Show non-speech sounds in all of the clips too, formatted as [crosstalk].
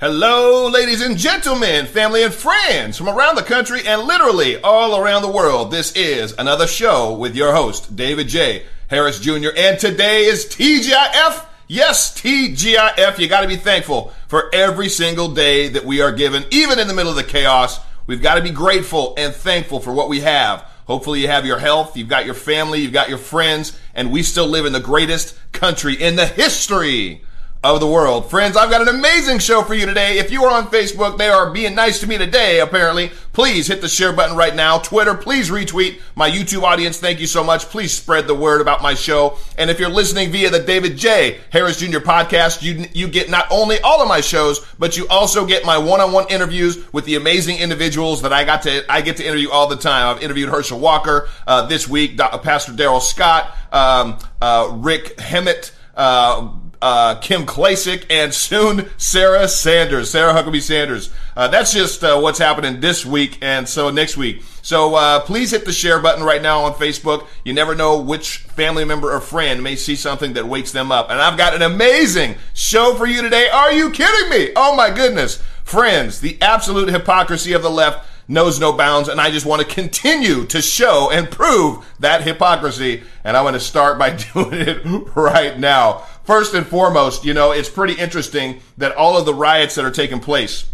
Hello, ladies and gentlemen, family and friends from around the country and literally all around the world. This is another show with your host, David J. Harris Jr. And today is TGIF. Yes, TGIF. You got to be thankful for every single day that we are given, even in the middle of the chaos. We've got to be grateful and thankful for what we have. Hopefully you have your health, you've got your family, you've got your friends, and we still live in the greatest country in the history of the world. Friends, I've got an amazing show for you today. If you are on Facebook, they are being nice to me today, apparently. Please hit the share button right now. Twitter, please retweet. My YouTube audience, thank you so much. Please spread the word about my show. And if you're listening via the David J. Harris Jr. podcast, you, you get not only all of my shows, but you also get my one-on-one interviews with the amazing individuals that I got to, I get to interview all the time. I've interviewed Herschel Walker, uh, this week, Pastor Darrell Scott, um, uh, Rick Hemmett, uh, uh, Kim Klacik, and soon Sarah Sanders, Sarah Huckabee Sanders. Uh, that's just uh, what's happening this week and so next week. So uh, please hit the share button right now on Facebook. You never know which family member or friend may see something that wakes them up. And I've got an amazing show for you today. Are you kidding me? Oh my goodness. Friends, the absolute hypocrisy of the left knows no bounds, and I just want to continue to show and prove that hypocrisy. And I want to start by [laughs] doing it right now. First and foremost, you know, it's pretty interesting that all of the riots that are taking place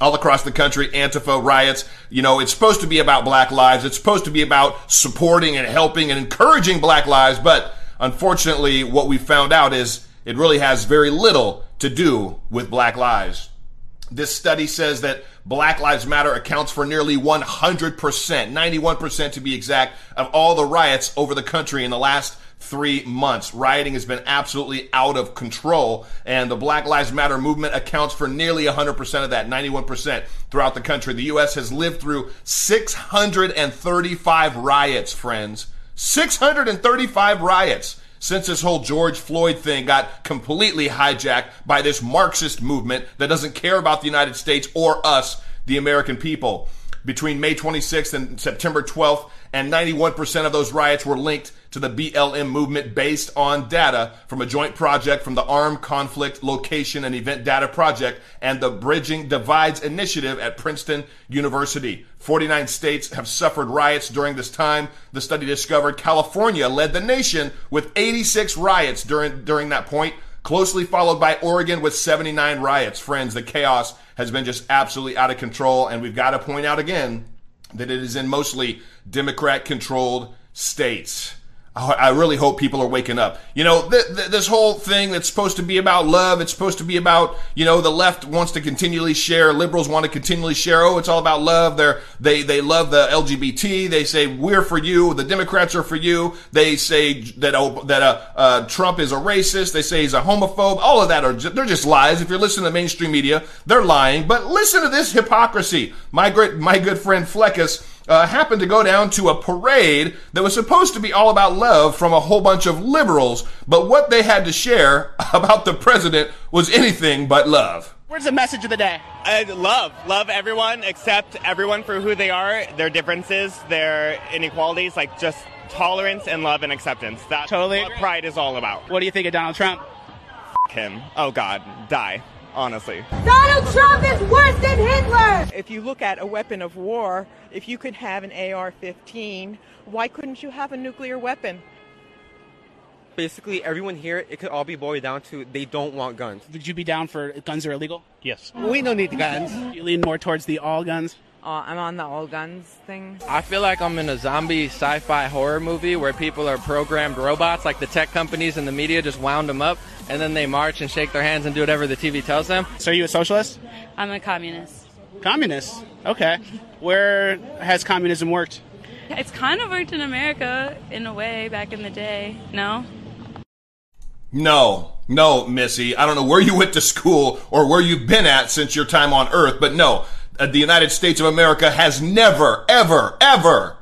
all across the country, Antifa riots. You know, it's supposed to be about black lives. It's supposed to be about supporting and helping and encouraging black lives. But unfortunately, what we found out is it really has very little to do with black lives. This study says that Black Lives Matter accounts for nearly 100%, 91% to be exact, of all the riots over the country in the last three months. Rioting has been absolutely out of control, and the Black Lives Matter movement accounts for nearly 100% of that, 91% throughout the country. The U.S. has lived through 635 riots, friends. 635 riots since this whole George Floyd thing got completely hijacked by this Marxist movement that doesn't care about the United States or us, the American people. Between May 26th and September 12th, and 91% of those riots were linked to the BLM movement based on data from a joint project from the Armed Conflict Location and Event Data Project and the Bridging Divides Initiative at Princeton University. 49 states have suffered riots during this time. The study discovered California led the nation with 86 riots during, during that point, closely followed by Oregon with 79 riots. Friends, the chaos has been just absolutely out of control, and we've got to point out again that it is in mostly Democrat controlled states. I really hope people are waking up. You know, th- th- this whole thing that's supposed to be about love, it's supposed to be about, you know, the left wants to continually share, liberals want to continually share, oh, it's all about love. They're, they, they love the LGBT. They say, we're for you. The Democrats are for you. They say that, oh, that, uh, uh, Trump is a racist. They say he's a homophobe. All of that are, just, they're just lies. If you're listening to mainstream media, they're lying. But listen to this hypocrisy. My great, my good friend Flaccus, uh, happened to go down to a parade that was supposed to be all about love from a whole bunch of liberals, but what they had to share [laughs] about the president was anything but love. Where's the message of the day? Uh, love. Love everyone, accept everyone for who they are, their differences, their inequalities, like just tolerance and love and acceptance. That's totally what pride is all about. What do you think of Donald Trump? F- him. Oh, God. Die honestly. Donald Trump is worse than Hitler! If you look at a weapon of war, if you could have an AR 15, why couldn't you have a nuclear weapon? Basically, everyone here, it could all be boiled down to they don't want guns. Would you be down for guns are illegal? Yes. We don't need guns. You lean more towards the all guns? Uh, I'm on the all guns thing. I feel like I'm in a zombie sci fi horror movie where people are programmed robots, like the tech companies and the media just wound them up, and then they march and shake their hands and do whatever the TV tells them. So, are you a socialist? I'm a communist. Communist? Okay. Where has communism worked? It's kind of worked in America in a way back in the day, no? No, no, Missy. I don't know where you went to school or where you've been at since your time on Earth, but no, the United States of America has never, ever, ever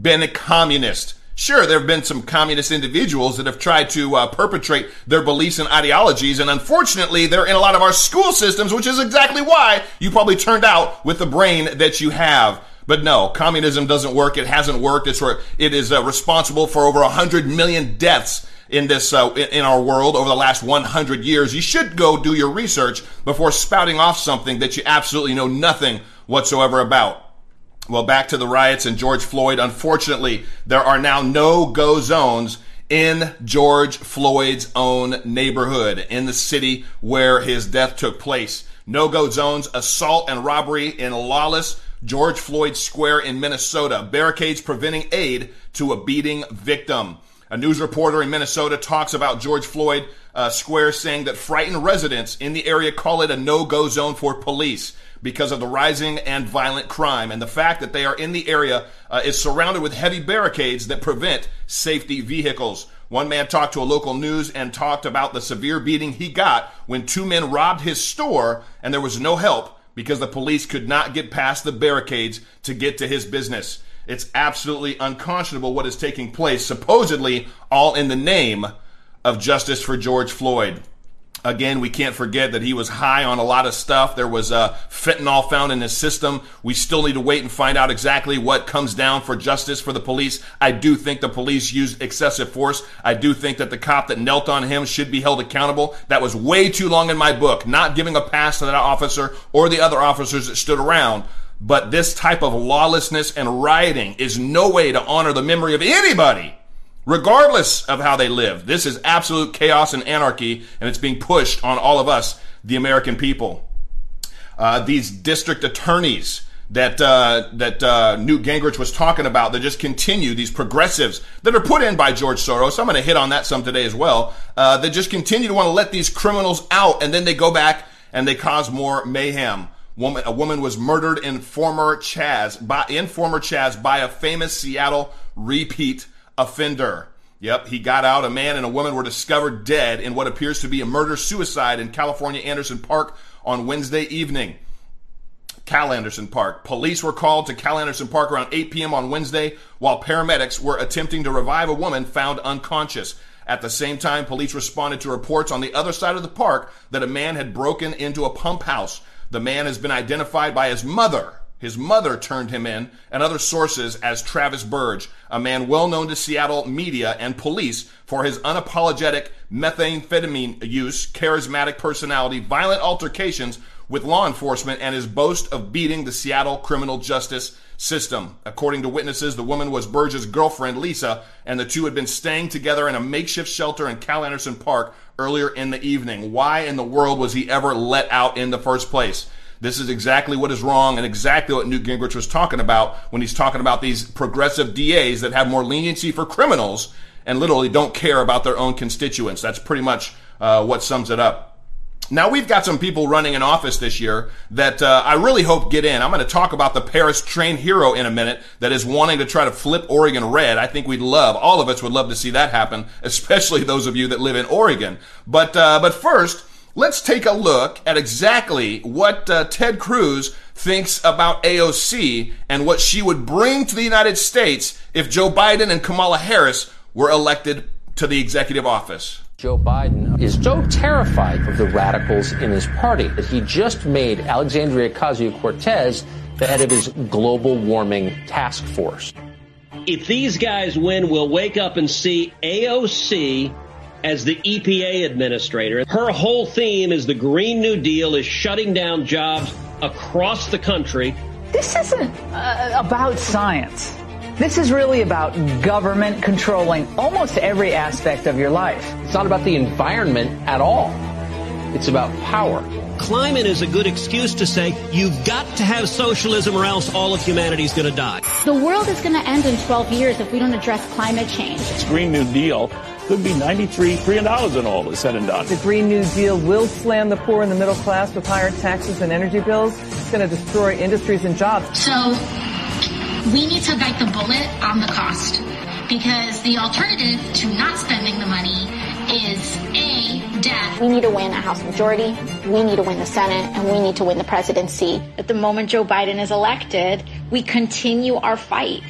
been a communist. Sure, there have been some communist individuals that have tried to uh, perpetrate their beliefs and ideologies, and unfortunately, they're in a lot of our school systems, which is exactly why you probably turned out with the brain that you have. But no, communism doesn't work. It hasn't worked. It's it is uh, responsible for over 100 million deaths in this uh, in our world over the last 100 years, you should go do your research before spouting off something that you absolutely know nothing whatsoever about. Well, back to the riots and George Floyd. Unfortunately, there are now no go zones in George Floyd's own neighborhood in the city where his death took place. No go zones, assault and robbery in lawless George Floyd Square in Minnesota. Barricades preventing aid to a beating victim. A news reporter in Minnesota talks about George Floyd uh, Square saying that frightened residents in the area call it a no-go zone for police because of the rising and violent crime. And the fact that they are in the area uh, is surrounded with heavy barricades that prevent safety vehicles. One man talked to a local news and talked about the severe beating he got when two men robbed his store and there was no help because the police could not get past the barricades to get to his business. It's absolutely unconscionable what is taking place, supposedly all in the name of justice for George Floyd. Again, we can't forget that he was high on a lot of stuff. There was uh, fentanyl found in his system. We still need to wait and find out exactly what comes down for justice for the police. I do think the police used excessive force. I do think that the cop that knelt on him should be held accountable. That was way too long in my book, not giving a pass to that officer or the other officers that stood around. But this type of lawlessness and rioting is no way to honor the memory of anybody regardless of how they live. This is absolute chaos and anarchy, and it's being pushed on all of us, the American people. Uh, these district attorneys that uh, that uh, Newt Gingrich was talking about that just continue these progressives that are put in by George Soros. I'm going to hit on that some today as well. Uh, that just continue to want to let these criminals out, and then they go back and they cause more mayhem. Woman, a woman was murdered in former Chaz by in former Chaz by a famous Seattle repeat offender. Yep, he got out. A man and a woman were discovered dead in what appears to be a murder suicide in California Anderson Park on Wednesday evening. Cal Anderson Park. Police were called to Cal Anderson Park around 8 p.m. on Wednesday while paramedics were attempting to revive a woman found unconscious. At the same time, police responded to reports on the other side of the park that a man had broken into a pump house. The man has been identified by his mother, his mother turned him in, and other sources as Travis Berge, a man well known to Seattle media and police for his unapologetic methamphetamine use, charismatic personality, violent altercations with law enforcement, and his boast of beating the Seattle criminal justice system. According to witnesses, the woman was Berge's girlfriend, Lisa, and the two had been staying together in a makeshift shelter in Cal Anderson Park earlier in the evening. Why in the world was he ever let out in the first place? This is exactly what is wrong and exactly what Newt Gingrich was talking about when he's talking about these progressive DAs that have more leniency for criminals and literally don't care about their own constituents. That's pretty much uh, what sums it up. Now we've got some people running in office this year that uh, I really hope get in. I'm going to talk about the Paris train hero in a minute that is wanting to try to flip Oregon red. I think we'd love, all of us would love to see that happen, [laughs] especially those of you that live in Oregon. But uh, but first, let's take a look at exactly what uh, Ted Cruz thinks about AOC and what she would bring to the United States if Joe Biden and Kamala Harris were elected to the executive office. Joe Biden is so terrified of the radicals in his party that he just made Alexandria Ocasio Cortez the head of his global warming task force. If these guys win, we'll wake up and see AOC as the EPA administrator. Her whole theme is the Green New Deal is shutting down jobs across the country. This isn't uh, about science. This is really about government controlling almost every aspect of your life. It's not about the environment at all. It's about power. Climate is a good excuse to say you've got to have socialism or else all of humanity is going to die. The world is going to end in 12 years if we don't address climate change. This Green New Deal could be $93 trillion in all is said and done. The Green New Deal will slam the poor and the middle class with higher taxes and energy bills. It's going to destroy industries and jobs. So we need to bite the bullet on the cost because the alternative to not spending the money is A, death. We need to win a House majority, we need to win the Senate, and we need to win the presidency. At the moment Joe Biden is elected, we continue our fight.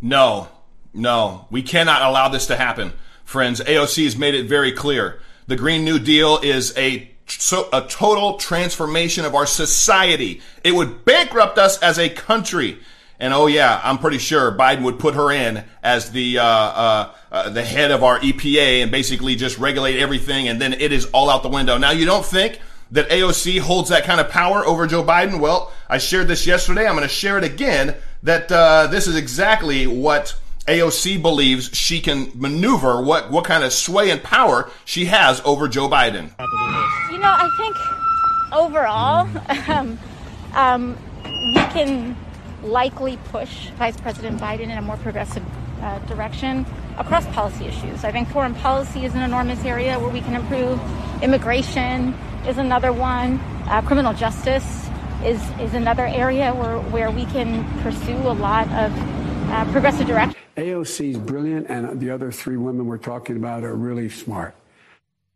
No, no, we cannot allow this to happen. Friends, AOC has made it very clear. The Green New Deal is a so a total transformation of our society. It would bankrupt us as a country. And oh yeah, I'm pretty sure Biden would put her in as the uh, uh, uh, the head of our EPA and basically just regulate everything, and then it is all out the window. Now you don't think that AOC holds that kind of power over Joe Biden? Well, I shared this yesterday. I'm going to share it again. That uh, this is exactly what AOC believes she can maneuver. What what kind of sway and power she has over Joe Biden? Know, I think overall, [laughs] um, um, we can likely push Vice President Biden in a more progressive uh, direction across policy issues. I think foreign policy is an enormous area where we can improve. Immigration is another one. Uh, criminal justice is, is another area where, where we can pursue a lot of uh, progressive direction. AOC is brilliant, and the other three women we're talking about are really smart.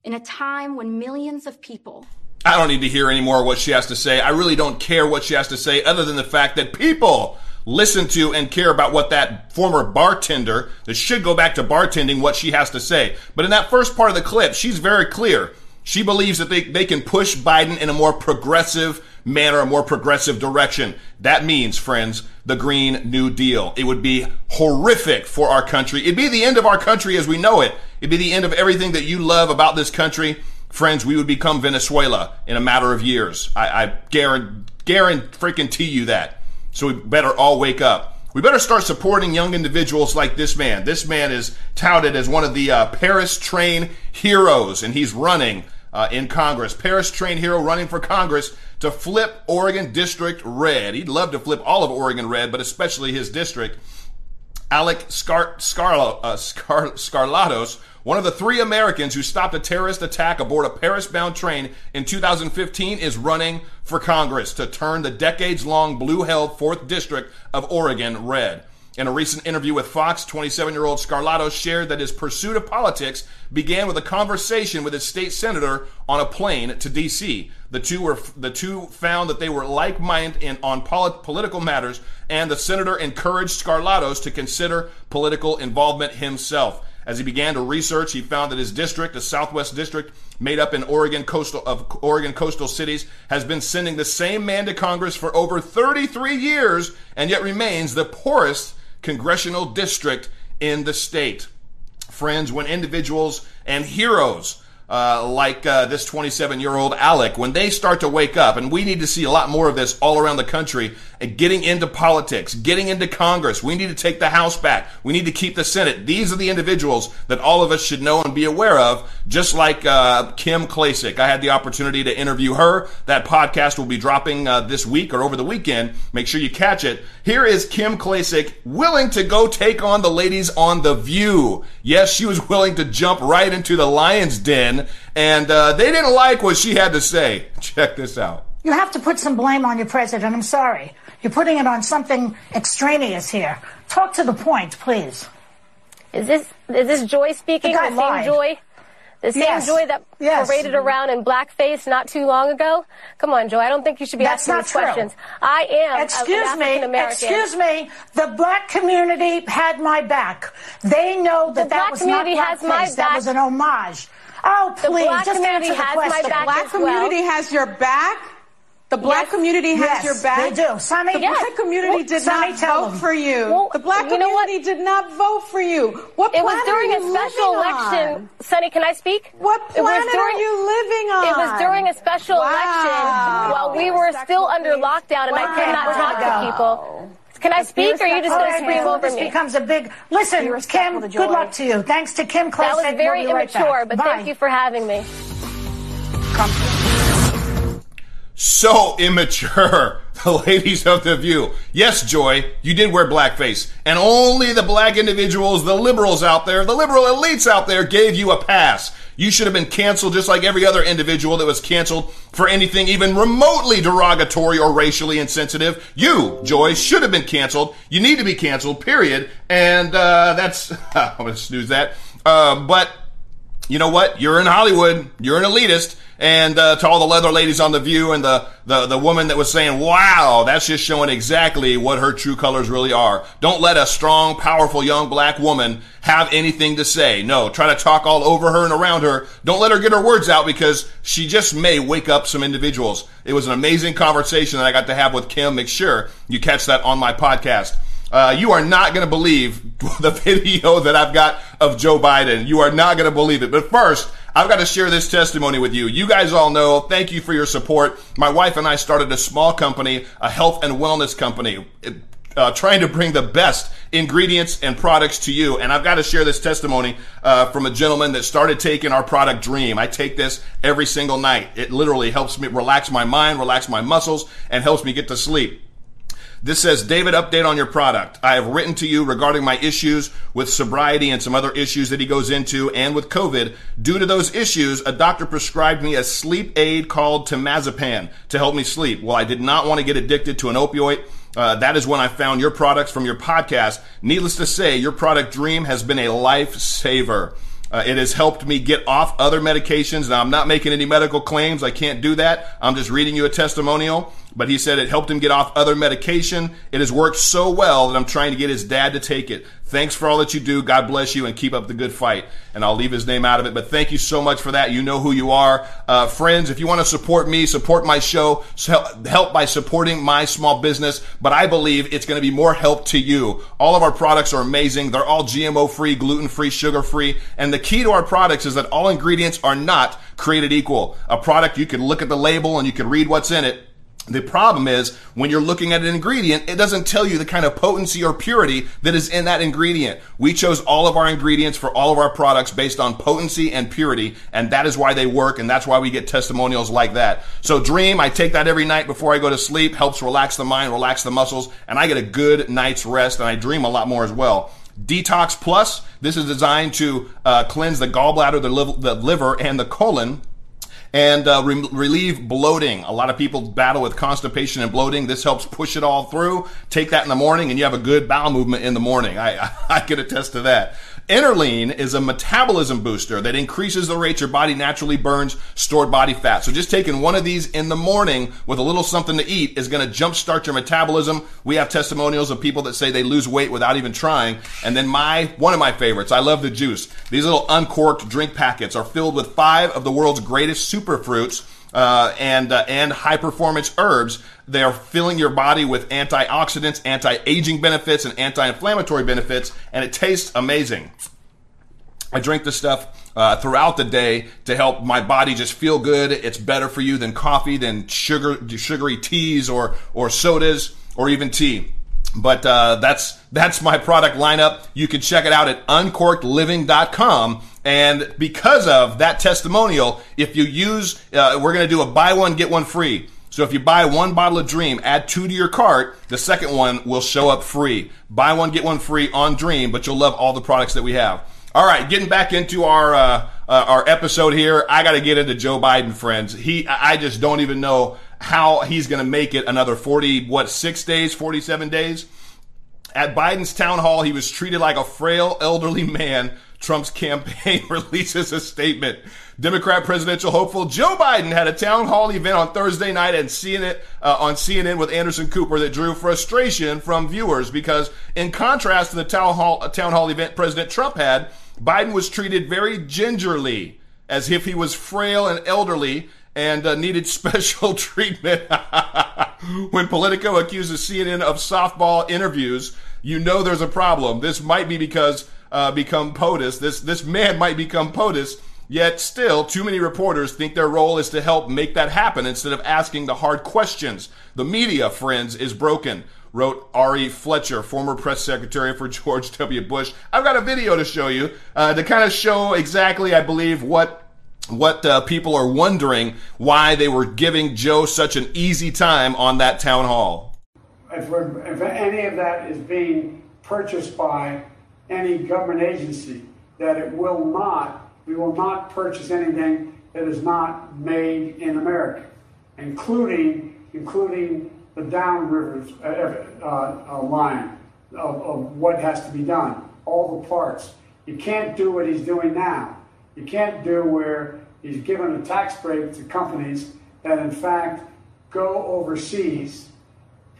In a time when millions of people I don't need to hear any more what she has to say. I really don't care what she has to say other than the fact that people listen to and care about what that former bartender that should go back to bartending what she has to say. But in that first part of the clip, she's very clear. She believes that they, they can push Biden in a more progressive manner, a more progressive direction. That means, friends, the Green New Deal. It would be horrific for our country. It'd be the end of our country as we know it. It'd be the end of everything that you love about this country. Friends, we would become Venezuela in a matter of years. I, I guarantee, guarantee you that. So we better all wake up. We better start supporting young individuals like this man. This man is touted as one of the uh, Paris train heroes, and he's running uh, in Congress. Paris train hero running for Congress to flip Oregon District red. He'd love to flip all of Oregon red, but especially his district. Alek Scar- Scarlo- uh, Scar- Skarlatos one of the three Americans who stopped a terrorist attack aboard a Paris bound train in 2015 is running for Congress to turn the decades long blue held 4th District of Oregon red. In a recent interview with Fox, 27 year old Scarlato shared that his pursuit of politics began with a conversation with his state senator on a plane to D.C. The two were the two found that they were like minded on polit- political matters, and the senator encouraged Skarlatos to consider political involvement himself. As he began to research, he found that his district, the Southwest District, made up in Oregon coastal of Oregon coastal cities, has been sending the same man to Congress for over 33 years, and yet remains the poorest congressional district in the state. Friends, when individuals and heroes uh, like uh, this 27 year old Alek, when they start to wake up, and we need to see a lot more of this all around the country, uh, getting into politics, getting into Congress. We need to take the House back. We need to keep the Senate. These are the individuals that all of us should know and be aware of, just like uh, Kim Klacik. I had the opportunity to interview her. That podcast will be dropping uh, this week or over the weekend. Make sure you catch it. Here is Kim Klacik willing to go take on the ladies on The View. Yes, she was willing to jump right into the lion's den and uh, they didn't like what she had to say. [laughs] Check this out. You have to put some blame on your president. I'm sorry. You're putting it on something extraneous here. Talk to the point, please. Is this is this Joy speaking? The, the same lied. Joy? The same yes. Joy that yes. paraded around in blackface not too long ago? Come on, Joy. I don't think you should be That's asking not these true. questions. I am. Excuse me. Excuse me. The black community had my back. They know that the that was community not has blackface. my That was an homage. Oh, The please, black just community answer the has my question. back black as community well. has your back? The black Yes. community has Yes, your back? they do. Sonny, the yes. black community did Sonny, not vote them. for you. Well, the black you know what? community did not vote for you. What It was during are a special election. on? Sonny, can I speak? What It was planet during- are you living on? It was during a special Wow. election while we were still under lockdown and I could not talk we're gonna people. Can I speak or are you just going to scream before over this me? becomes a big. Listen, Be Kim. Good luck to you. Thanks to Kim Klacik. That was very we'll be right immature, but Bye. thank you for having me. So immature. [laughs] The ladies of the view. Yes, Joy, you did wear blackface. And only the black individuals, the liberals out there, the liberal elites out there gave you a pass. You should have been canceled just like every other individual that was canceled for anything even remotely derogatory or racially insensitive. You, Joy, should have been canceled. You need to be canceled, period. And uh, that's, [laughs] I'm going to snooze that. Uh, but you know what? You're in Hollywood. You're an elitist. And uh, to all the leather ladies on the View and the, the the woman that was saying, "Wow, that's just showing exactly what her true colors really are." Don't let a strong, powerful young black woman have anything to say. No, try to talk all over her and around her. Don't let her get her words out because she just may wake up some individuals. It was an amazing conversation that I got to have with Kim McShure. You catch that on my podcast. Uh, you are not going to believe [laughs] the video that I've got of Joe Biden. You are not going to believe it. But first, I've got to share this testimony with you. You guys all know, thank you for your support. My wife and I started a small company, a health and wellness company. Uh, trying to bring the best ingredients and products to you. And I've got to share this testimony uh, from a gentleman that started taking our product Dream. I take this every single night. It literally helps me relax my mind, relax my muscles, and helps me get to sleep. This says, David, update on your product. I have written to you regarding my issues with sobriety and some other issues that he goes into and with COVID. Due to those issues, a doctor prescribed me a sleep aid called temazepam to help me sleep. Well, I did not want to get addicted to an opioid. Uh, that is when I found your products from your podcast. Needless to say, your product Dream has been a lifesaver. Uh, it has helped me get off other medications. Now, I'm not making any medical claims. I can't do that. I'm just reading you a testimonial. But he said it helped him get off other medication. It has worked so well that I'm trying to get his dad to take it. Thanks for all that you do. God bless you and keep up the good fight. And I'll leave his name out of it. But thank you so much for that. You know who you are. Uh, friends, if you want to support me, support my show, help by supporting my small business. But I believe it's going to be more help to you. All of our products are amazing. They're all GMO free, gluten free, sugar free. And the key to our products is that all ingredients are not created equal. A product, you can look at the label and you can read what's in it the problem is when you're looking at an ingredient, it doesn't tell you the kind of potency or purity that is in that ingredient. We chose all of our ingredients for all of our products based on potency and purity, and that is why they work, and that's why we get testimonials like that. So Dream, I take that every night before I go to sleep, helps relax the mind, relax the muscles, and I get a good night's rest, and I dream a lot more as well. Detox Plus, this is designed to uh, cleanse the gallbladder, the, liv- the liver, and the colon and uh, re- relieve bloating. A lot of people battle with constipation and bloating. This helps push it all through. Take that in the morning, and you have a good bowel movement in the morning. I, I, [laughs] I can attest to that. Interlean is a metabolism booster that increases the rate your body naturally burns stored body fat. So just taking one of these in the morning with a little something to eat is going to jumpstart your metabolism. We have testimonials of people that say they lose weight without even trying. And then my, one of my favorites, I love the juice. These little uncorked drink packets are filled with five of the world's greatest superfruits uh, and uh, and high performance herbs. They are filling your body with antioxidants, anti aging benefits, and anti inflammatory benefits, and it tastes amazing. I drink this stuff uh, throughout the day to help my body just feel good. It's better for you than coffee, than sugar, sugary teas or or sodas or even tea. But uh, that's that's my product lineup. You can check it out at uncorkedliving.com. And because of that testimonial, if you use, uh, we're going to do a buy one get one free. So if you buy one bottle of Dream, add two to your cart, the second one will show up free. Buy one get one free on Dream, but you'll love all the products that we have. All right, getting back into our uh, uh, our episode here, I got to get into Joe Biden, friends. He, I just don't even know how he's going to make it another forty, what, six days, forty seven days. At Biden's town hall, he was treated like a frail, elderly man. Trump's [laughs] campaign [laughs] releases a statement. Democrat presidential hopeful Joe Biden had a town hall event on Thursday night and CNN, uh, on CNN with Anderson Cooper that drew frustration from viewers because, in contrast to the town hall, uh, town hall event President Trump had, Biden was treated very gingerly, as if he was frail and elderly and uh, needed [laughs] special treatment. [laughs] when Politico accuses CNN of softball interviews, you know there's a problem. This might be because uh, become POTUS. This this man might become POTUS. Yet still, too many reporters think their role is to help make that happen instead of asking the hard questions. The media, friends, is broken wrote Ari Fleischer, former press secretary for [laughs] George W. Bush. I've got a video to show you uh, to kind of show exactly, I believe, what what uh, people are wondering why they were giving Joe such an easy time on that town hall. If, if any of that is being purchased by any government agency, that it will not, we will not purchase anything that is not made in America, including including the downriver uh, uh, uh, line of, of what has to be done, all the parts. You can't do what he's doing now You can't do where he's given a tax break to companies that, in fact, go overseas,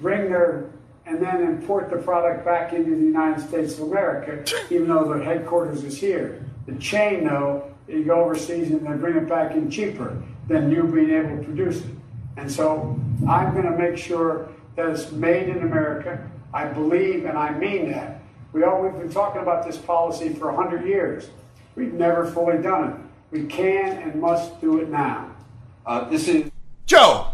bring their and then import the product back into the United States of America, even though their headquarters is here. The chain, though, you go overseas and they bring it back in cheaper than you being able to produce it. And so I'm going to make sure that it's made in America. I believe and I mean that. We all, we've been talking about this policy for 100 years. We've never fully done it. We can and must do it now. Uh, this is Joe.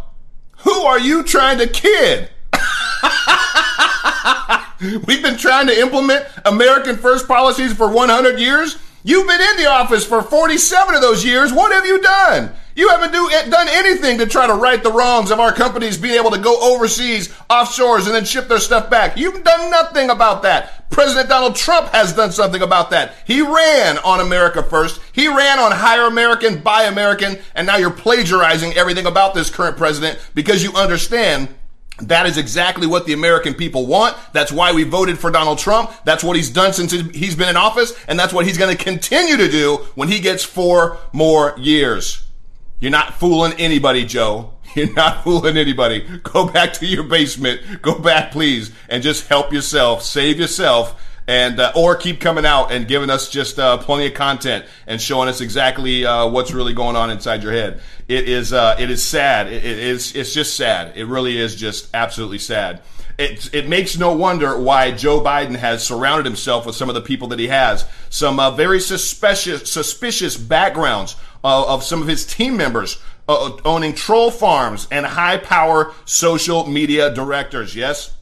Who are you trying to kid? [laughs] We've been trying to implement American first policies for 100 years. You've been in the office for 47 of those years. What have you done? You haven't do, done anything to try to right the wrongs of our companies being able to go overseas, offshores, and then ship their stuff back. You've done nothing about that. President Donald Trump has done something about that. He ran on America first. He ran on hire American, buy American, and now you're plagiarizing everything about this current president because you understand that is exactly what the American people want. That's why we voted for Donald Trump. That's what he's done since he's been in office. And that's what he's going to continue to do when he gets four more years. You're not fooling anybody, Joe. [laughs] You're not fooling anybody. Go back to your basement. Go back, please, and just help yourself. Save yourself and uh, or keep coming out and giving us just uh, plenty of content and showing us exactly uh, what's really going on inside your head. It is uh, it is sad. It, it is it's just sad. It really is just absolutely sad. It, it makes no wonder why Joe Biden has surrounded himself with some of the people that he has. Some uh, very suspicious suspicious backgrounds uh, of some of his team members owning troll farms and high power social media directors. Yes.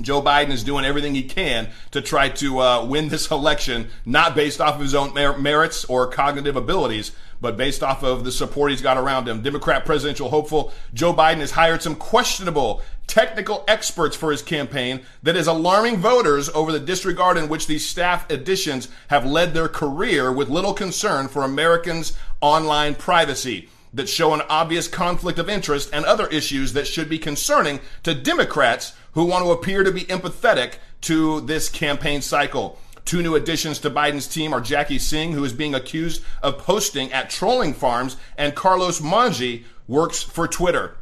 Joe Biden is doing everything he can to try to uh, win this election, not based off of his own mer- merits or cognitive abilities, but based off of the support he's got around him. Democrat presidential hopeful Joe Biden has hired some questionable technical experts for his campaign that is alarming voters over the disregard in which these staff additions have led their career with little concern for Americans' online privacy that show an obvious conflict of interest and other issues that should be concerning to Democrats who want to appear to be empathetic to this campaign cycle. Two new additions to Biden's team are Jackie Singh, who is being accused of posting at trolling farms, and Carlos Monje works for Twitter.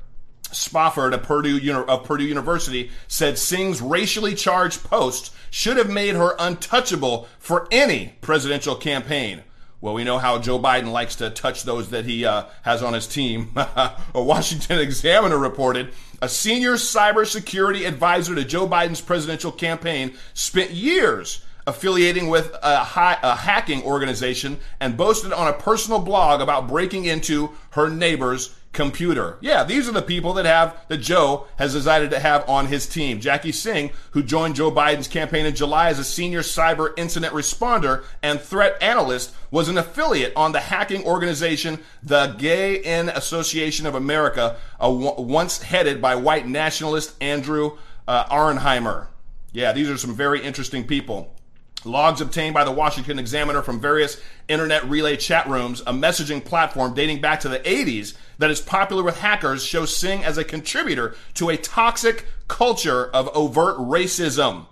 Spafford of Purdue, of Purdue University said Singh's racially charged posts should have made her untouchable for any presidential campaign. Well, we know how Joe Biden likes to touch those that he uh, has on his team. [laughs] a Washington Examiner reported a senior cybersecurity advisor to Joe Biden's presidential campaign spent years affiliating with a, a, hacking organization and boasted on a personal blog about breaking into her neighbor's computer. Yeah, these are the people that have that Joe has decided to have on his team. Jackie Singh, who joined Joe Biden's campaign in July as a senior cyber incident responder and threat analyst, was an affiliate on the hacking organization the Gay In Association of America, once headed by white nationalist Andrew uh. Yeah, these are some very interesting people. Logs obtained by the Washington Examiner from various internet relay chat rooms, a messaging platform dating back to the 80s that is popular with hackers, show Singh as a contributor to a toxic culture of overt racism.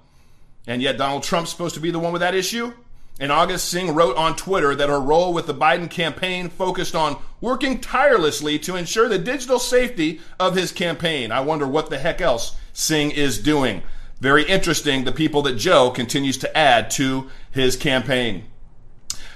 And yet Donald Trump's supposed to be the one with that issue? In August, Singh wrote on Twitter that her role with the Biden campaign focused on working tirelessly to ensure the digital safety of his campaign. I wonder what the heck else Singh is doing. Very interesting, the people that Joe continues to add to his campaign.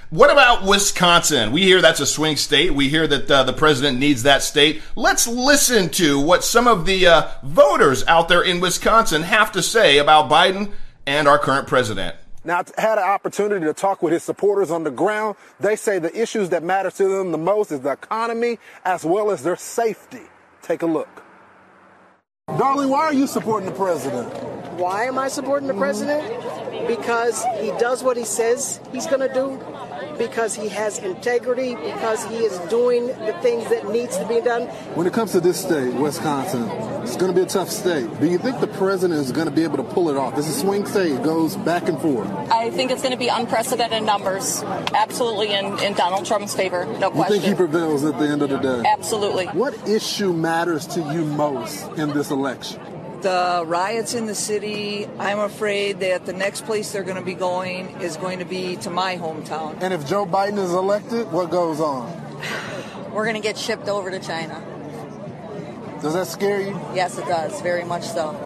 What about Wisconsin? We hear that's a swing state. We hear that uh, the president needs that state. Let's listen to what some of the uh, voters out there in Wisconsin have to say about Biden and our current president. Now, I had an opportunity to talk with his supporters on the ground. They say the issues that matter to them the most is the economy as well as their safety. Take a look. Darling, why are you supporting the president? Why am I supporting the president? Because he does what he says he's going to do because he has integrity, because he is doing the things that needs to be done. When it comes to this state, Wisconsin, it's going to be a tough state. Do you think the president is going to be able to pull it off? This is a swing state. It goes back and forth. I think it's going to be unprecedented numbers. Absolutely in, in Donald Trump's favor. No question. You think he prevails at the end of the day? Absolutely. What issue matters to you most in this election? The riots in the city, I'm afraid that the next place they're going to be going is going to be to my hometown. And if Joe Biden is elected, what goes on? [sighs] We're going to get shipped over to China. Does that scare you? Yes, it does, very much so.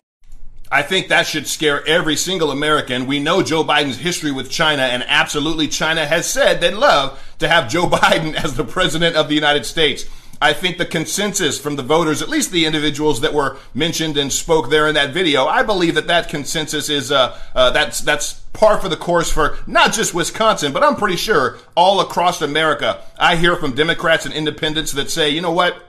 I think that should scare every single American. We know Joe Biden's history with China, and absolutely China has said they'd love to have Joe [laughs] Biden as the president of the United States. I think the consensus from the voters, at least the individuals that were mentioned and spoke there in that video, I believe that that consensus is uh, uh, that's that's par for the course for not just Wisconsin, but I'm pretty sure all across America. I hear from Democrats and independents that say, you know what,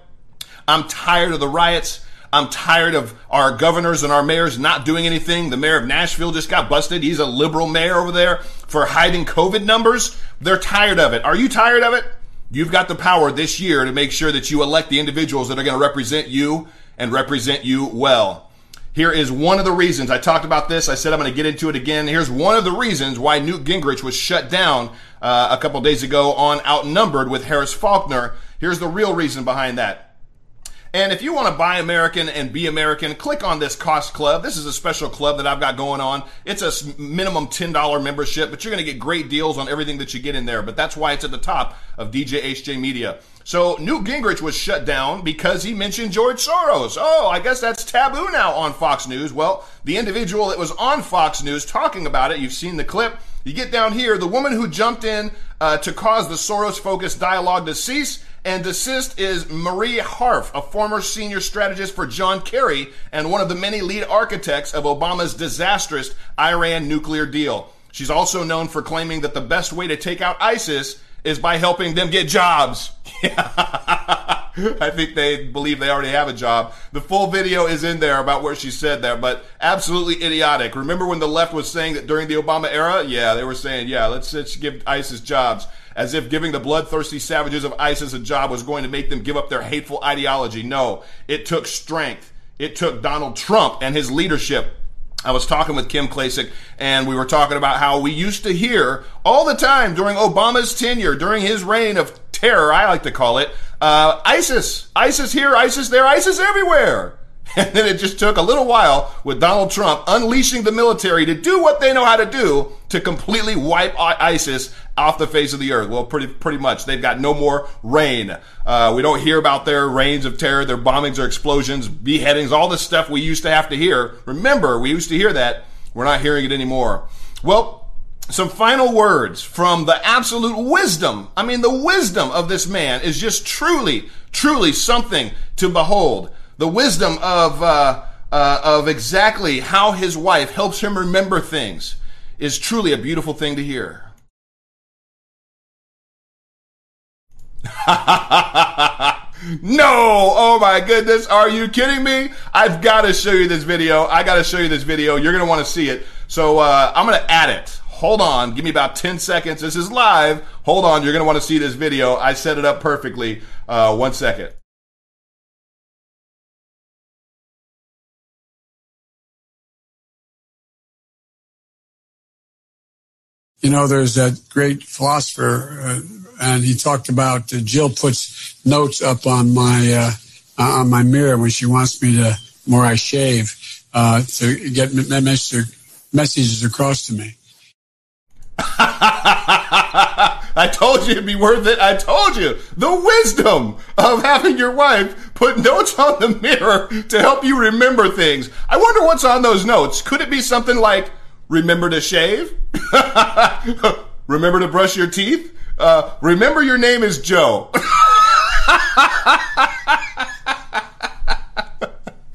I'm tired of the riots. I'm tired of our governors and our mayors not doing anything. The mayor of Nashville just got busted. He's a liberal mayor over there for hiding COVID numbers. They're tired of it. Are you tired of it? You've got the power this year to make sure that you elect the individuals that are going to represent you and represent you well. Here is one of the reasons I talked about this. I said I'm going to get into it again. Here's one of the reasons why Newt Gingrich was shut down uh, a couple days ago on Outnumbered with Harris Faulkner. Here's the real reason behind that. And if you want to buy American and be American, click on this cost club. This is a special club that I've got going on. It's a minimum $10 membership, but you're going to get great deals on everything that you get in there. But that's why it's at the top of DJHJ Media. So Newt Gingrich was shut down because he mentioned George Soros. Oh, I guess that's taboo now on Fox News. Well, the individual that was on Fox News talking about it, you've seen the clip. You get down here, the woman who jumped in uh, to cause the Soros focused dialogue to cease and desist is Marie Harf, a former senior strategist for John Kerry and one of the many lead architects of Obama's disastrous Iran nuclear deal. She's also known for claiming that the best way to take out ISIS is by helping them get jobs. [laughs] [laughs] I think they believe they already have a job. The full video is in there about where she said that, but absolutely idiotic. Remember when the left was saying that during the Obama era? Yeah, they were saying, yeah, let's, let's give ISIS jobs as if giving the bloodthirsty savages of ISIS a job was going to make them give up their hateful ideology. No, it took strength. It took Donald Trump and his leadership. I was talking with Kim Klacik and we were talking about how we used to hear all the time during Obama's tenure, during his reign of terror, I like to call it, uh, ISIS, ISIS here, ISIS there, ISIS everywhere. [laughs] And then it just took a little while with Donald Trump unleashing the military to do what they know how to do to completely wipe ISIS off the face of the earth. Well, pretty pretty much, they've got no more reign. Uh, we don't hear about their reigns of terror, their bombings, their explosions, beheadings, all the stuff we used to have to hear. Remember, we used to hear that. We're not hearing it anymore. Well, some final words from the absolute wisdom. I mean, the wisdom of this man is just truly, truly something to behold the wisdom of, uh, uh, of exactly how his wife helps him remember things is truly a beautiful thing to hear. [laughs] no! Oh my goodness, are you kidding me? I've got to show you this video. I got to show you this video. You're going to want to see it. So uh, I'm going to add it. Hold on, give me about 10 seconds. This is live. Hold on, you're going to want to see this video. I set it up perfectly. Uh, one second. You know, there's that great philosopher, uh, and he talked about uh, Jill puts notes up on my uh, on my mirror when she wants me to, more I shave, uh, to get messages across to me. [laughs] I told you it'd be worth it. I told you the wisdom of having your wife put notes on the [laughs] mirror to help you remember things. I wonder what's on those notes. Could it be something like Remember to shave. [laughs] remember to brush your teeth. Uh, remember your name is Joe. [laughs]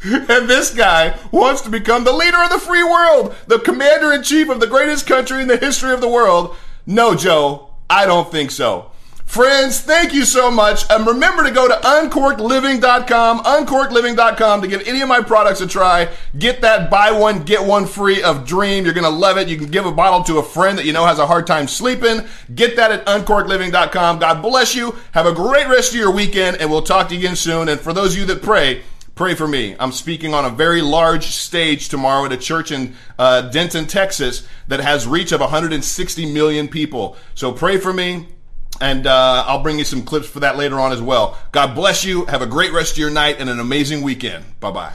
and this guy wants to become the leader of the free world, the commander in chief of the greatest country in the history of the world. No, Joe, I don't think so. Friends, thank you so much. And remember to go to uncorkedliving.com, uncorkedliving.com to give any of my products a try. Get that buy one, get one free of Dream. You're going to love it. You can give a bottle to a friend that you know has a hard time sleeping. Get that at uncorkedliving.com. God bless you. Have a great rest of your weekend, and we'll talk to you again soon. And for those of you that pray, pray for me. I'm speaking on a very large stage tomorrow at a church in uh, Denton, Texas that has reach of 160 million people. So pray for me. And uh, I'll bring you some clips for that later on as well. God bless you. Have a great rest of your night and an amazing weekend. Bye bye.